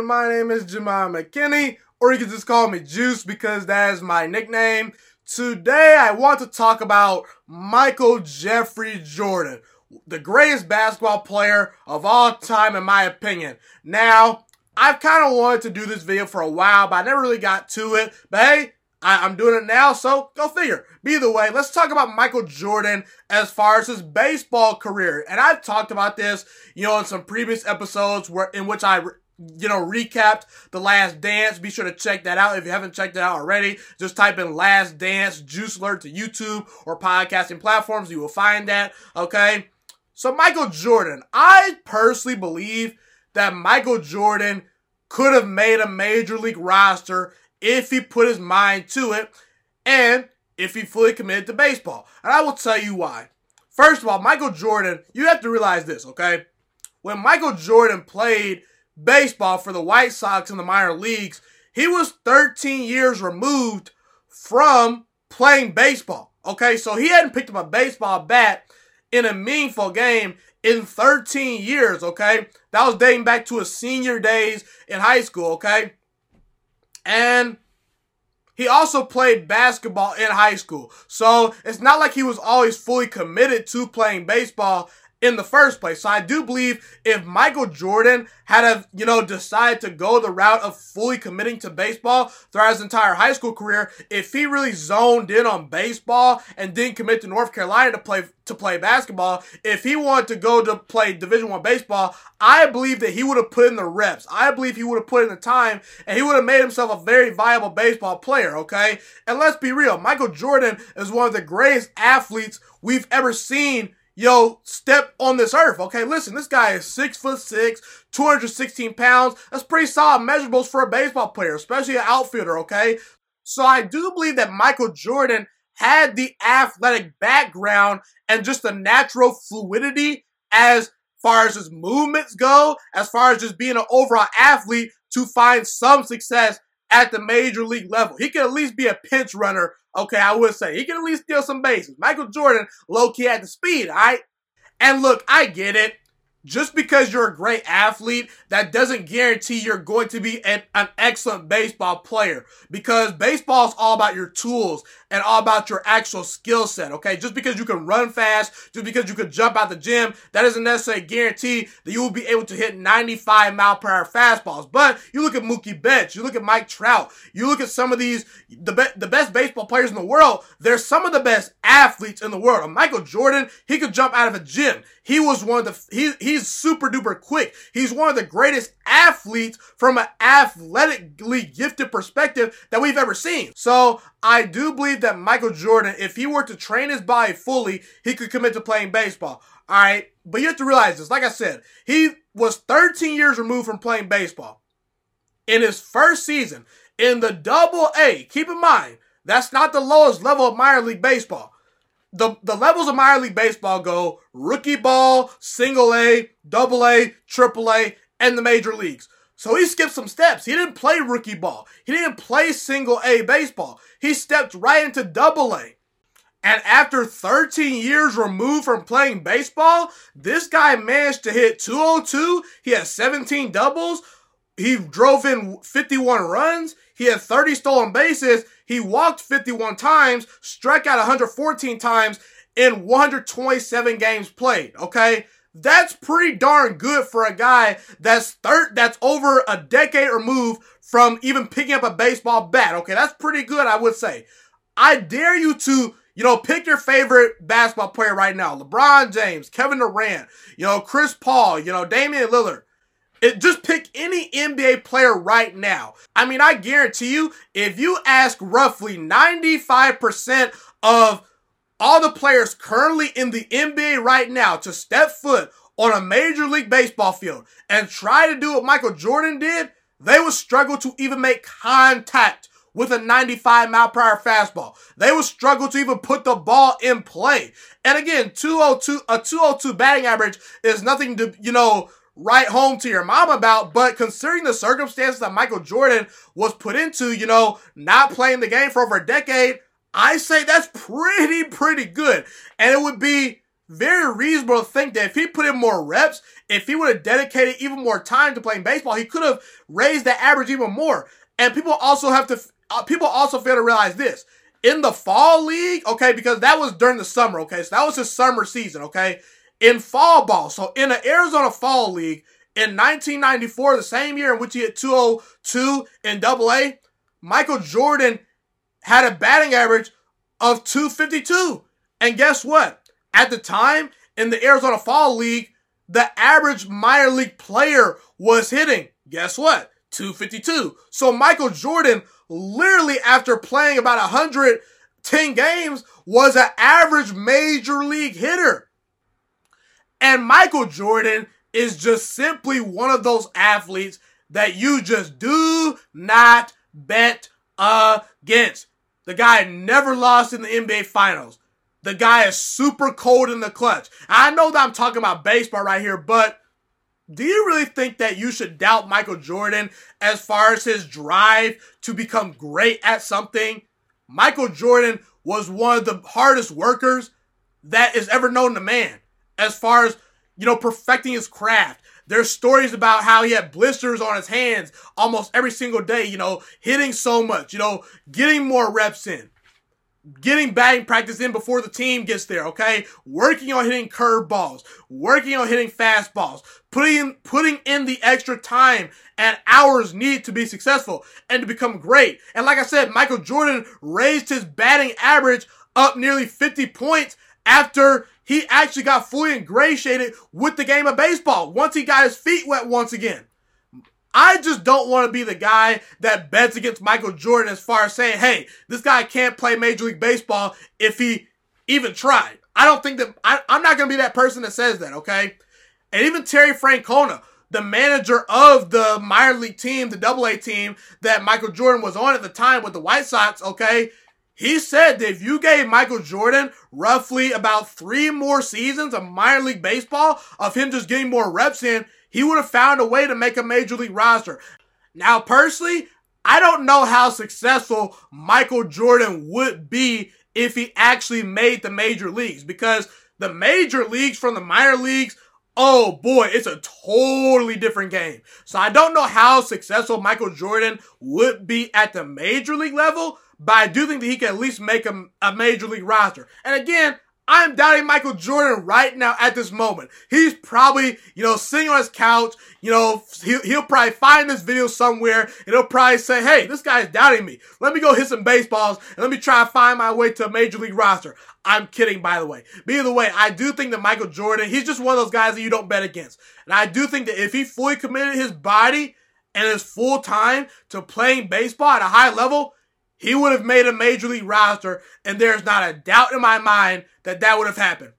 everyone? My name is Ghiman McKinney, or you can just call me Juice because that is my nickname. Today, I want to talk about Michael Jeffrey Jordan, the greatest basketball player of all time, in my opinion. Now, I've kind of wanted to do this video for a while, but I never really got to it. But hey, I, am doing it now, so go figure. Either way, let's talk about Michael Jordan as far as his baseball career. And I've talked about this, you know, in some previous episodes where in which I you know, recapped The Last Dance. Be sure to check that out if you haven't checked it out already. Just type in Last Dance Juice Alert to YouTube or podcasting platforms. You will find that. Okay. So Michael Jordan, I personally believe that Michael Jordan could have made a major league roster if he put his mind to it and if he fully committed to baseball. And I will tell you why. First of all, Michael Jordan, you have to realize this, okay? When Michael Jordan played baseball for the White Sox in the minor leagues, he was 13 years removed from playing baseball. Okay, so he hadn't picked up a baseball bat in a meaningful game in 13 years, okay? That was dating back to his senior days in high school, okay? And he also played basketball in high school. So it's not like he was always fully committed to playing baseball in the first place. So I do believe if Michael Jordan had a, you know, decided to go the route of fully committing to baseball throughout his entire high school career, if he really zoned in on baseball and didn't commit to North Carolina to play to play basketball, if he wanted to go to play Division One baseball, I believe that he would have put in the reps. I believe he would have put in the time and he would have made himself a very viable baseball player, okay? And let's be real, Michael Jordan is one of the greatest athletes we've ever seen yo, step on this earth. Okay, listen, this guy is six foot six, 216 pounds. That's pretty solid measurables for a baseball player, especially an outfielder, okay? So I do believe that Michael Jordan had the athletic background and just the natural fluidity as far as his movements go, as far as just being an overall athlete to find some success at the major league level. He could at least be a pinch runner. Okay, I would say he can at least steal some bases. Michael Jordan, low key at the speed, all right? And look, I get it just because you're a great athlete, that doesn't guarantee you're going to be an, an, excellent baseball player. Because baseball is all about your tools and all about your actual skill set, okay? Just because you can run fast, just because you can jump out the gym, that doesn't necessarily guarantee that you will be able to hit 95 mile per hour fastballs. But you look at Mookie Betts, you look at Mike Trout, you look at some of these, the, be- the best baseball players in the world, they're some of the best athletes in the world. Michael Jordan, he could jump out of a gym. He was one of the, he, he's super duper quick. He's one of the greatest athletes from an athletically gifted perspective that we've ever seen. So I do believe that Michael Jordan, if he were to train his body fully, he could commit to playing baseball. All right. But you have to realize this. Like I said, he was 13 years removed from playing baseball. In his first season in the double A, keep in mind, that's not the lowest level of minor league baseball the, the levels of minor league baseball go rookie ball, single A, double A, triple A, and the major leagues. So he skipped some steps. He didn't play rookie ball. He didn't play single A baseball. He stepped right into double A. And after 13 years removed from playing baseball, this guy managed to hit 202. He had 17 doubles. He drove in 51 runs. He had 30 stolen bases. He walked 51 times, struck out 114 times in 127 games played. Okay. That's pretty darn good for a guy that's third, that's over a decade removed from even picking up a baseball bat. Okay. That's pretty good, I would say. I dare you to you know, pick your favorite basketball player right now. LeBron James, Kevin Durant, you know, Chris Paul, you know, Damian Lillard. It, just pick any NBA player right now. I mean, I guarantee you, if you ask roughly 95% of all the players currently in the NBA right now to step foot on a major league baseball field and try to do what Michael Jordan did, they would struggle to even make contact with a 95 mile per hour fastball. They would struggle to even put the ball in play. And again, 202, a 202 batting average is nothing to, you know, write home to your mom about, but considering the circumstances that Michael Jordan was put into, you know, not playing the game for over a decade, I say that's pretty, pretty good. And it would be very reasonable to think that if he put in more reps, if he would have dedicated even more time to playing baseball, he could have raised the average even more. And people also have to, uh, people also fail to realize this. In the fall league, okay, because that was during the summer, okay, so that was his summer season, okay, in fall ball. So in the Arizona Fall League in 1994, the same year in which he hit 202 in Double A, Michael Jordan had a batting average of 252. And guess what? At the time, in the Arizona Fall League, the average minor league player was hitting, guess what? 252. So Michael Jordan, literally after playing about 110 games, was an average major league hitter. And Michael Jordan is just simply one of those athletes that you just do not bet against. The guy never lost in the NBA Finals. The guy is super cold in the clutch. I know that I'm talking about baseball right here, but do you really think that you should doubt Michael Jordan as far as his drive to become great at something? Michael Jordan was one of the hardest workers that is ever known to man as far as, you know, perfecting his craft. There's stories about how he had blisters on his hands almost every single day, you know, hitting so much, you know, getting more reps in getting batting practice in before the team gets there, okay? Working on hitting curveballs, working on hitting fastballs, putting putting in the extra time and hours needed to be successful and to become great. And like I said, Michael Jordan raised his batting average up nearly 50 points after he actually got fully ingratiated with the game of baseball once he got his feet wet once again. I just don't want to be the guy that bets against Michael Jordan as far as saying, hey, this guy can't play Major League Baseball if he even tried. I don't think that, I, am not going to be that person that says that, okay? And even Terry Francona, the manager of the minor league team, the double A team that Michael Jordan was on at the time with the White Sox, okay? He said that if you gave Michael Jordan roughly about three more seasons of minor league baseball, of him just getting more reps in, he would have found a way to make a major league roster. Now, personally, I don't know how successful Michael Jordan would be if he actually made the major leagues because the major leagues from the minor leagues, oh boy, it's a totally different game. So I don't know how successful Michael Jordan would be at the major league level, but I do think that he can at least make a, a major league roster. And again, I'm doubting Michael Jordan right now at this moment. He's probably, you know, sitting on his couch, you know, he'll, he'll probably find this video somewhere and he'll probably say, hey, this guy's doubting me. Let me go hit some baseballs and let me try to find my way to a major league roster. I'm kidding, by the way. But either way, I do think that Michael Jordan, he's just one of those guys that you don't bet against. And I do think that if he fully committed his body and his full time to playing baseball at a high level, he would have made a major league roster, and there's not a doubt in my mind that that would have happened.